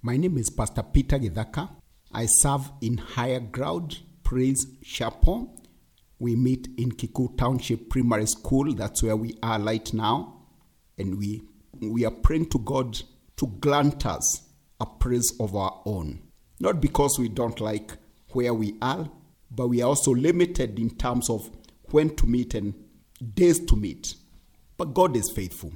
My name is Pastor Peter Githaka. I serve in Higher Ground Praise Chapel. We meet in Kikuyu Township Primary School. That's where we are right now. And we, we are praying to God to grant us a praise of our own. Not because we don't like where we are, but we are also limited in terms of when to meet and days to meet. But God is faithful.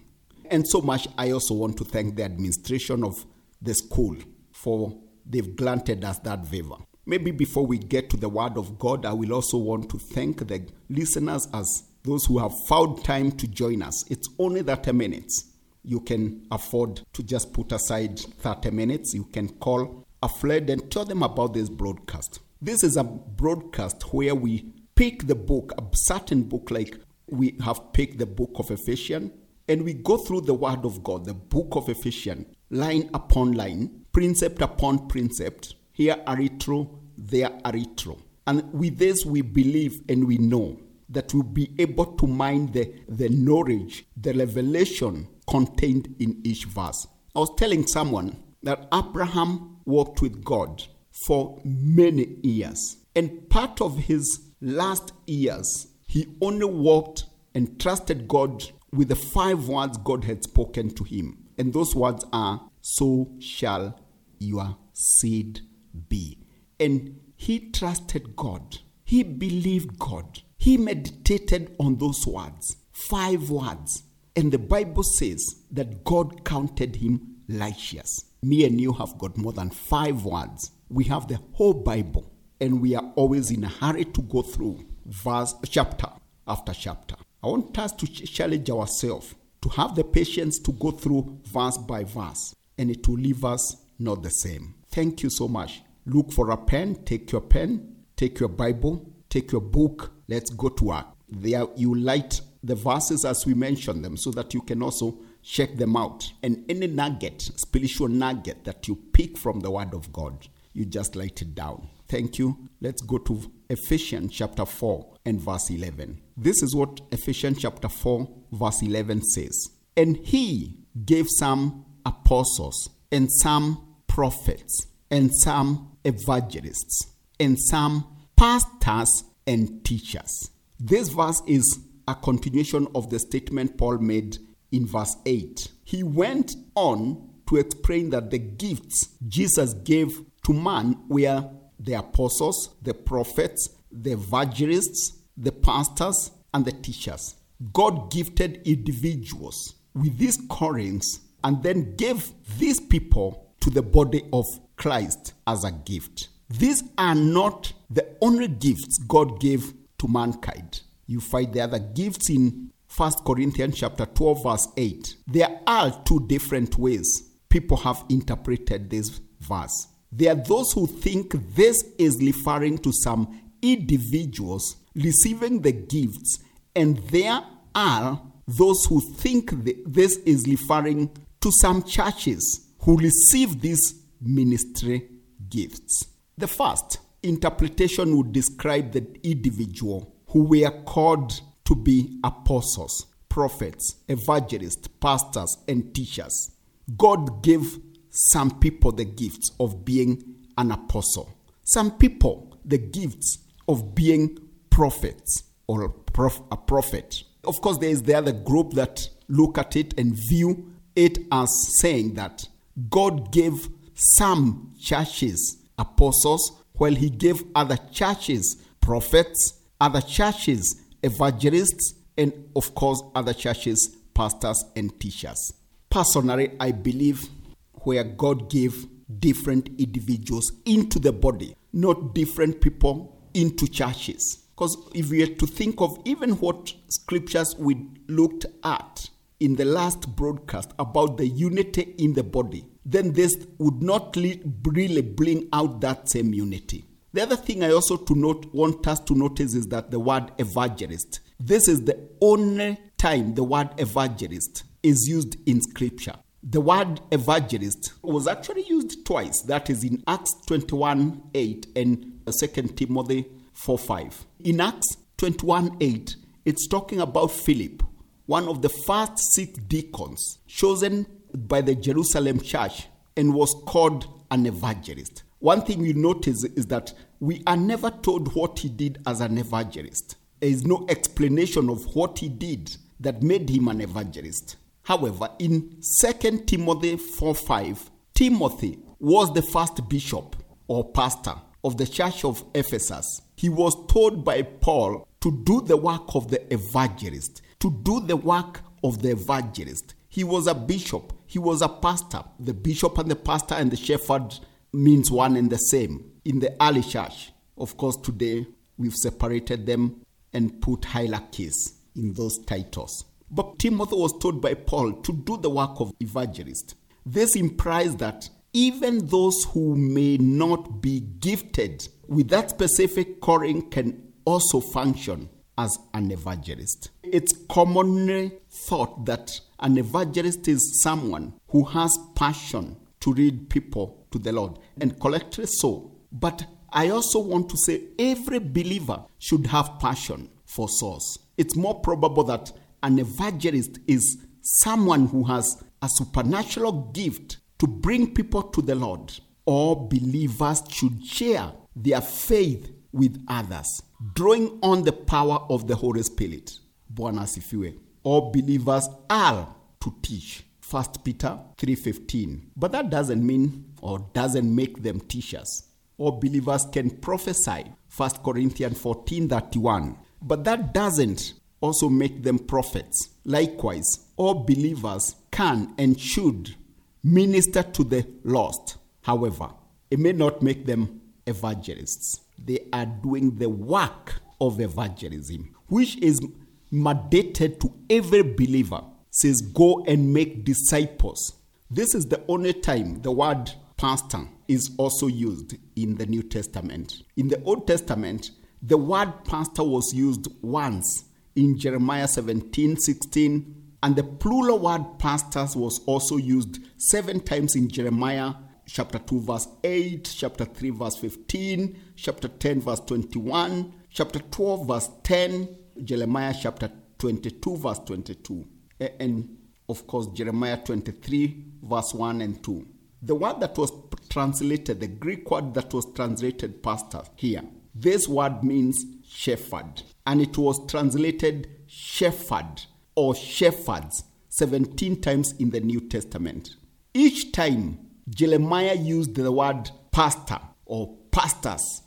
And so much, I also want to thank the administration of the school for they've granted us that favor. Maybe before we get to the word of God, I will also want to thank the listeners as those who have found time to join us. It's only 30 minutes. You can afford to just put aside 30 minutes. You can call a friend and tell them about this broadcast. This is a broadcast where we pick the book, a certain book, like we have picked the book of Ephesians, and we go through the Word of God, the book of Ephesians, line upon line, precept upon precept. Here aritro, there aritro. And with this, we believe and we know that we'll be able to mine the, the knowledge, the revelation contained in each verse. I was telling someone that Abraham walked with God for many years. And part of his last years, he only walked and trusted God with the five words God had spoken to him. And those words are, So shall your seed be. And he trusted God. He believed God. He meditated on those words, five words. And the Bible says that God counted him righteous. Me and you have got more than five words. We have the whole Bible, and we are always in a hurry to go through verse, chapter after chapter. I want us to challenge ourselves to have the patience to go through verse by verse, and it will leave us not the same. Thank you so much. Look for a pen, take your pen, take your Bible, take your book. Let's go to work. There you light the verses as we mention them so that you can also check them out. And any nugget, spiritual nugget that you pick from the Word of God, you just light it down. Thank you. Let's go to Ephesians chapter 4 and verse 11. This is what Ephesians chapter 4, verse 11 says. And he gave some apostles, and some prophets, and some evangelists, and some pastors and teachers. This verse is a continuation of the statement Paul made in verse 8. He went on to explain that the gifts Jesus gave to man were the apostles, the prophets, the evangelists, the pastors, and the teachers. God gifted individuals with these callings and then gave these people to the body of Christ as a gift. These are not the only gifts God gave to mankind. You find the other gifts in 1 Corinthians chapter 12 verse 8. There are two different ways people have interpreted this verse. There are those who think this is referring to some individuals receiving the gifts, and there are those who think this is referring to some churches who receive these ministry gifts. The first interpretation would describe the individual who were called to be apostles, prophets, evangelists, pastors, and teachers. God gave some people the gifts of being an apostle, some people the gifts of being prophets or a, prof- a prophet. Of course, there is the other group that look at it and view it as saying that God gave some churches apostles, while He gave other churches prophets, other churches evangelists, and of course, other churches pastors and teachers. Personally, I believe where God gave different individuals into the body, not different people into churches. Because if we are to think of even what scriptures we looked at in the last broadcast about the unity in the body, then this would not really bring out that same unity. The other thing I also to note, want us to notice is that the word evangelist. This is the only time the word evangelist is used in scripture. The word evangelist was actually used twice. That is in Acts 21 8 and uh, 2 Timothy 4 5. In Acts 21 8, it's talking about Philip, one of the first six deacons chosen by the Jerusalem church and was called an evangelist. One thing you notice is that we are never told what he did as an evangelist. There is no explanation of what he did that made him an evangelist. However, in 2 Timothy 4 5, Timothy was the first bishop or pastor of the church of Ephesus. He was told by Paul to do the work of the evangelist, to do the work of the evangelist. He was a bishop, he was a pastor. The bishop and the pastor and the shepherd means one and the same. In the early church, of course, today we've separated them and put hierarchies in those titles. But Timothy was told by Paul to do the work of evangelist. This implies that even those who may not be gifted with that specific calling can also function as an evangelist. It's commonly thought that an evangelist is someone who has passion to lead people to the Lord, and collectively so. But I also want to say every believer should have passion for souls. It's more probable that an evangelist is someone who has a supernatural gift to bring people to the Lord. All believers should share their faith with others, drawing on the power of the Holy Spirit. All believers are to teach. 1 Peter 3:15. But that doesn't mean or doesn't make them teachers. All believers can prophesy. 1 Corinthians 14:31. But that doesn't also make them prophets. Likewise, all believers can and should minister to the lost. However, it may not make them evangelists. They are doing the work of evangelism, which is mandated to every believer. Says, Go and make disciples. This is the only time the word pastor is also used in the New Testament. In the Old Testament, the word pastor was used once in Jeremiah 17 16, and the plural word pastors was also used seven times in Jeremiah chapter 2, verse 8, chapter 3, verse 15, chapter 10, verse 21, chapter 12, verse 10, Jeremiah chapter 22, verse 22, and of course, Jeremiah 23, verse 1 and 2. The word that was translated, the Greek word that was translated pastor here, this word means shepherd, and it was translated shepherd or shepherds 17 times in the New Testament. Each time Jeremiah used the word pastor or pastors,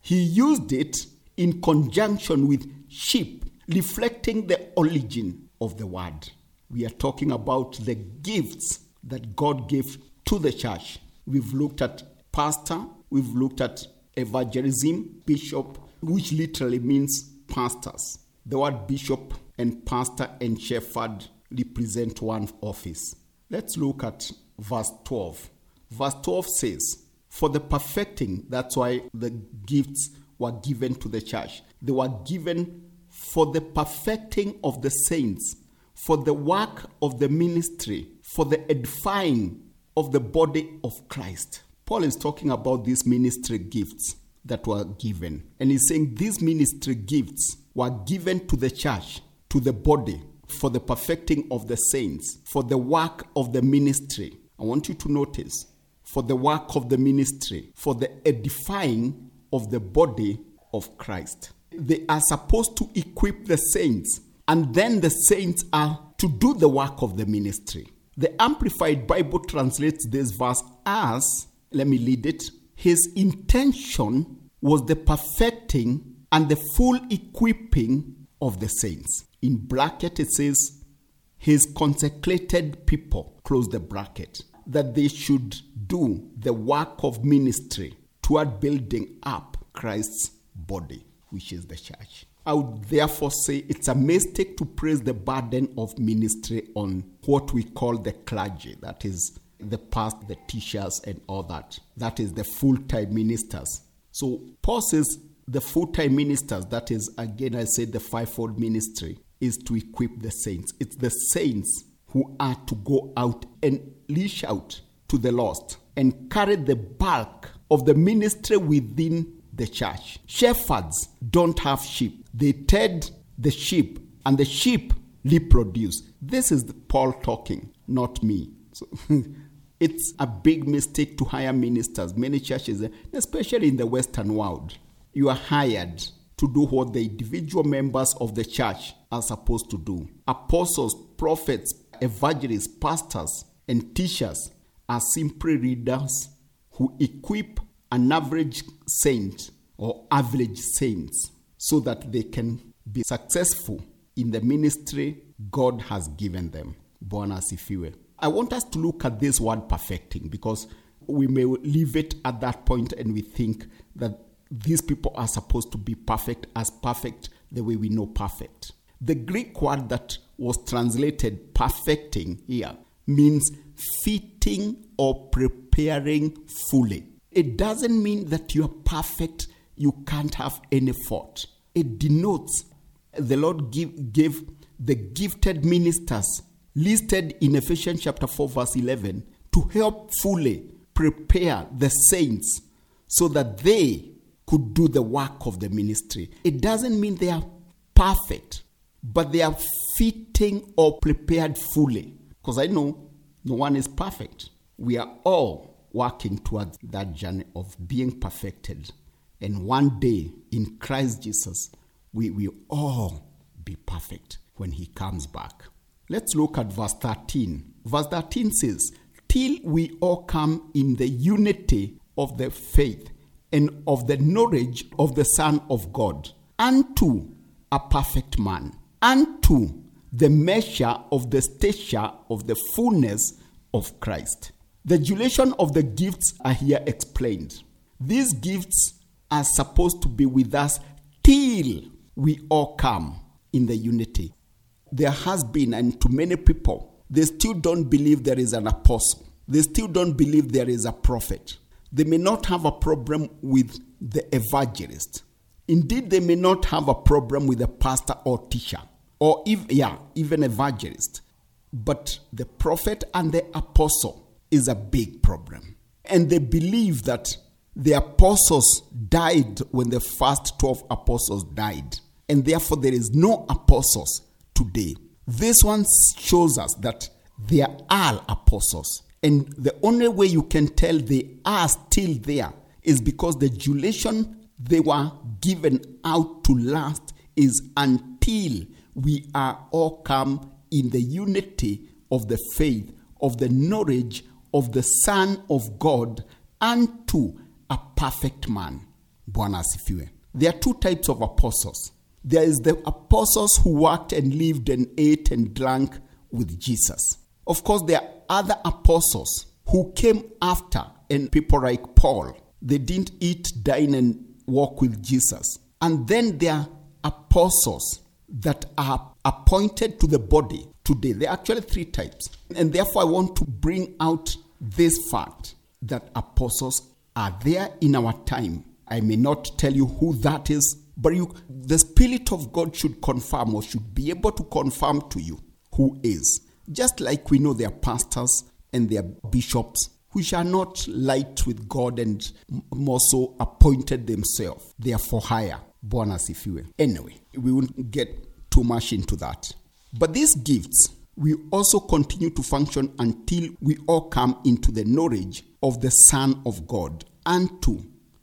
he used it in conjunction with sheep, reflecting the origin of the word. We are talking about the gifts that God gave to the church. We've looked at pastor, we've looked at evangelism, bishop, which literally means pastors. The word bishop and pastor and shepherd represent one office. Let's look at verse 12. Verse 12 says, For the perfecting, that's why the gifts were given to the church. They were given for the perfecting of the saints, for the work of the ministry, for the edifying of the body of Christ. Paul is talking about these ministry gifts that were given. And he's saying these ministry gifts were given to the church, to the body, for the perfecting of the saints, for the work of the ministry. I want you to notice for the work of the ministry, for the edifying of the body of Christ. They are supposed to equip the saints, and then the saints are to do the work of the ministry. The Amplified Bible translates this verse as, let me read it, his intention was the perfecting and the full equipping of the saints. In bracket, it says, his consecrated people, close the bracket, that they should do the work of ministry toward building up Christ's body, which is the church. I would therefore say it's a mistake to place the burden of ministry on what we call the clergy, that is, the past, the teachers, and all that. That is the full time ministers. So Paul says the full time ministers, that is, again, I said the fivefold ministry, is to equip the saints. It's the saints who are to go out and reach out to the lost and carry the bulk of the ministry within the church. Shepherds don't have sheep, they tend the sheep, and the sheep reproduce. This is Paul talking, not me. So It's a big mistake to hire ministers. Many churches, eh, especially in the Western world, you are hired to do what the individual members of the church are supposed to do. Apostles, prophets, evangelists, pastors, and teachers are simply readers who equip an average saint or average saints so that they can be successful in the ministry God has given them. Bwana asifiwe. I want us to look at this word perfecting because we may leave it at that point and we think that these people are supposed to be perfect as perfect the way we know perfect. The Greek word that was translated perfecting here means fitting or preparing fully. It doesn't mean that you are perfect, you can't have any fault. It denotes the Lord give, gave the gifted ministers listed in Ephesians chapter 4, verse 11 to help fully prepare the saints so that they could do the work of the ministry. It doesn't mean they are perfect, but they are fitting or prepared fully. Because I know no one is perfect. We are all working towards that journey of being perfected. And one day in Christ Jesus, we will all be perfect when he comes back. Let's look at verse 13. Verse 13 says, Till we all come in the unity of the faith and of the knowledge of the Son of God, unto a perfect man, unto the measure of the stature of the fullness of Christ. The duration of the gifts are here explained. These gifts are supposed to be with us till we all come in the unity. There has been, and to many people, they still don't believe there is an apostle. They still don't believe there is a prophet. They may not have a problem with the evangelist. Indeed, they may not have a problem with a pastor or teacher, or if, yeah, even evangelist. But the prophet and the apostle is a big problem. And they believe that the apostles died when the first 12 apostles died. And therefore, there is no apostles today. This one shows us that there are apostles. And the only way you can tell they are still there is because the duration they were given out to last is until we are all come in the unity of the faith, of the knowledge of the Son of God, unto a perfect man. There are two types of apostles. There is the apostles who worked and lived and ate and drank with Jesus. Of course, there are other apostles who came after, and people like Paul. They didn't eat, dine, and walk with Jesus. And then there are apostles that are appointed to the body today. There are actually three types. And therefore, I want to bring out this fact that apostles are there in our time. I may not tell you who that is, but you, the Spirit of God should confirm or should be able to confirm to you who is. Just like we know their pastors and their bishops, which are not light with God and more so appointed themselves. They are for hire. you will. Anyway, we won't get too much into that. But these gifts will also continue to function until we all come into the knowledge of the Son of God unto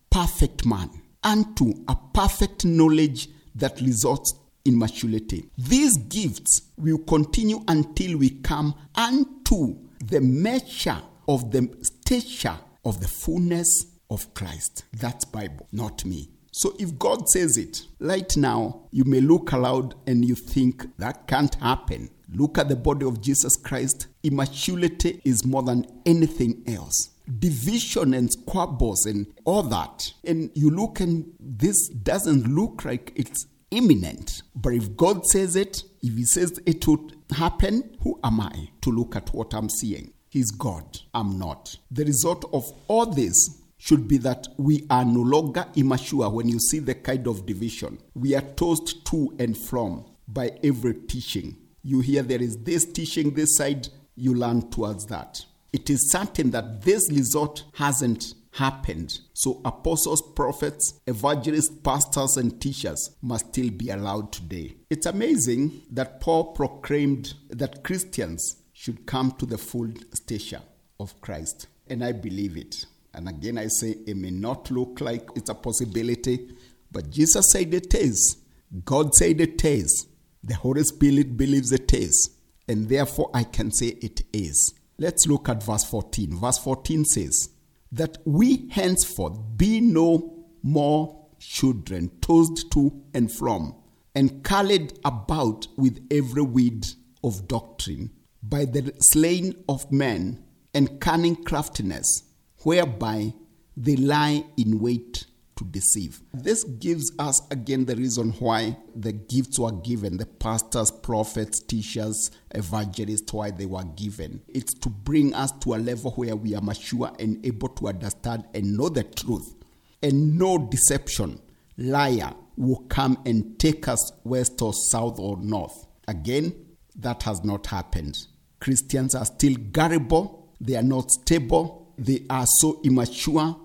perfect man, unto a perfect knowledge that results in maturity. These gifts will continue until we come unto the measure of the stature of the fullness of Christ. That's Bible, not me. So if God says it, right now, you may look aloud and you think that can't happen. Look at the body of Jesus Christ. Immaturity is more than anything else. Division and squabbles and all that. And you look and this doesn't look like it's imminent. But if God says it, if He says it would happen, who am I to look at what I'm seeing? He's God. I'm not. The result of all this should be that we are no longer immature when you see the kind of division. We are tossed to and from by every teaching. You hear there is this teaching this side, you learn towards that. It is certain that this result hasn't happened. So, apostles, prophets, evangelists, pastors, and teachers must still be allowed today. It's amazing that Paul proclaimed that Christians should come to the full stature. of Christ. And I believe it. And again, I say it may not look like it's a possibility, but Jesus said it is. God said it is. The Holy Spirit believes it is. And therefore, I can say it is. Let's look at verse 14. Verse 14 says, That we henceforth be no more children, tossed to and from, and carried about with every wind of doctrine, by the slaying of men and cunning craftiness, whereby they lie in wait to deceive. This gives us again the reason why the gifts were given the pastors, prophets, teachers, evangelists, why they were given. It's to bring us to a level where we are mature and able to understand and know the truth. And no deception, liar will come and take us west or south or north. Again, that has not happened. Christians are still gullible, they are not stable, they are so immature.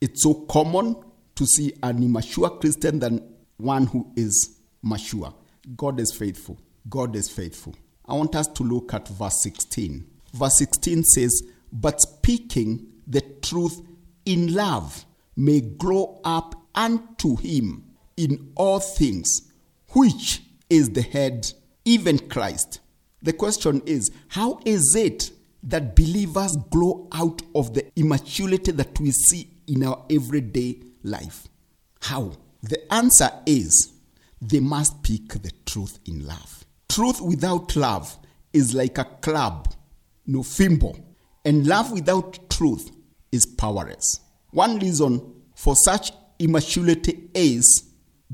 It's so common to see an immature Christian than one who is mature. God is faithful. God is faithful. I want us to look at verse 16. Verse 16 says, But speaking the truth in love may grow up unto him in all things, which is the head, even Christ. The question is, how is it that believers grow out of the immaturity that we see in our everyday life? How? The answer is they must speak the truth in love. Truth without love is like a club, no fimble. And love without truth is powerless. One reason for such immaturity is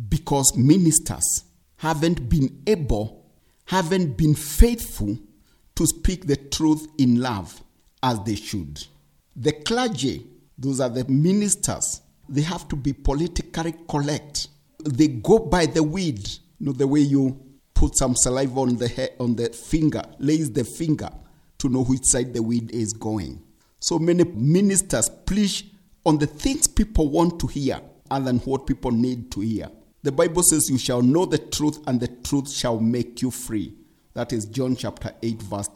because ministers haven't been able, haven't been faithful to speak the truth in love as they should. The clergy, those are the ministers, they have to be politically correct. They go by the weed, you know, the way you put some saliva on the hair, on the finger, lays the finger to know which side the weed is going. So many ministers preach on the things people want to hear other than what people need to hear. The Bible says, You shall know the truth, and the truth shall make you free. That is John chapter 8, verse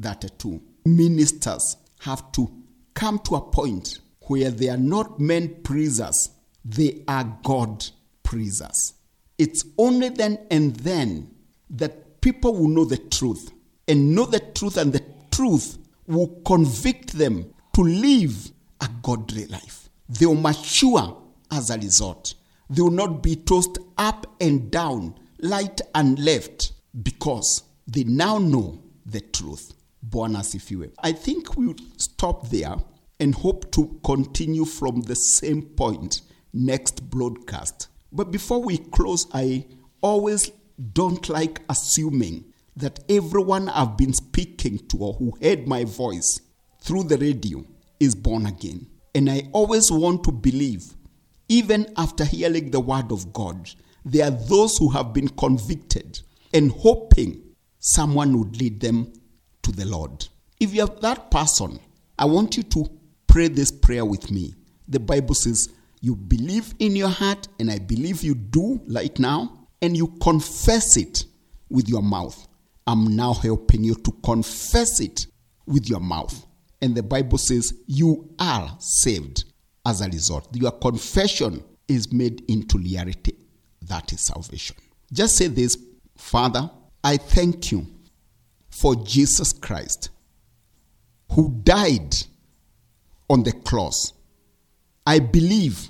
32. Ministers have to come to a point where they are not men pleasers, they are God pleasers. It's only then and then that people will know the truth and know the truth, and the truth will convict them to live a godly life. They will mature as a result. They will not be tossed up and down, right and left, because they now know the truth. Bwana asifiwe. I think we'll stop there and hope to continue from the same point next broadcast. But before we close, I always don't like assuming that everyone I've been speaking to or who heard my voice through the radio is born again. And I always want to believe, even after hearing the word of God, there are those who have been convicted and hoping someone would lead them to the Lord. If you're that person, I want you to pray this prayer with me. The Bible says, You believe in your heart, and I believe you do right now, and you confess it with your mouth. I'm now helping you to confess it with your mouth. And the Bible says, You are saved as a result. Your confession is made into reality. That is salvation. Just say this Father, I thank you for Jesus Christ who died on the cross. I believe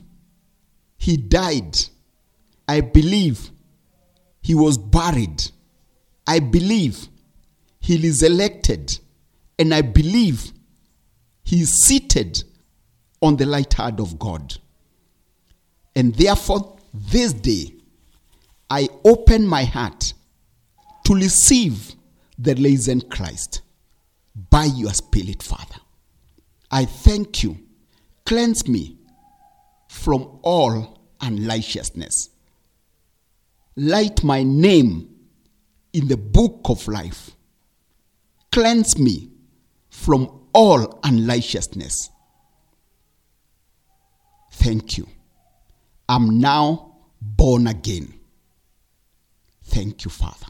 he died. I believe he was buried. I believe he is elected. And I believe he is seated on the right hand of God. And therefore, this day, I open my heart to receive the risen Christ by your Spirit, Father. I thank you. Cleanse me from all unrighteousness. Write my name in the book of life. Cleanse me from all unrighteousness. Thank you. I'm now born again. Thank you, Father.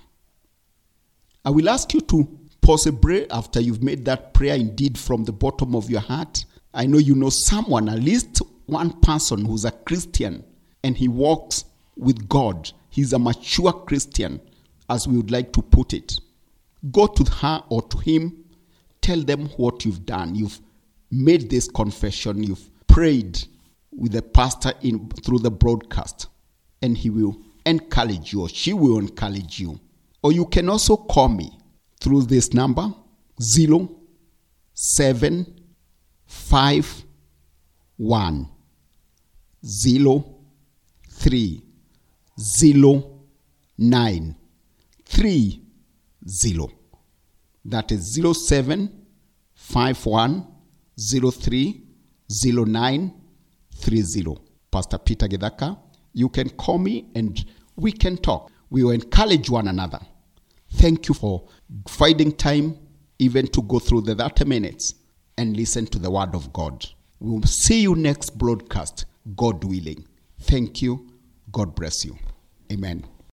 I will ask you to possibly after you've made that prayer indeed from the bottom of your heart, I know you know someone, at least one person who's a Christian and he walks with God. He's a mature Christian, as we would like to put it. Go to her or to him, tell them what you've done. You've made this confession, you've prayed with the pastor in through the broadcast, and he will encourage you or she will encourage you. Or you can also call me through this number zero seven five one zero three zero nine three zero. That is zero seven five one zero three zero nine three zero. Pastor Peter Githaka, you can call me and we can talk. We will encourage one another. Thank you for finding time even to go through the 30 minutes and listen to the word of God. We will see you next broadcast, God willing. Thank you. God bless you. Amen.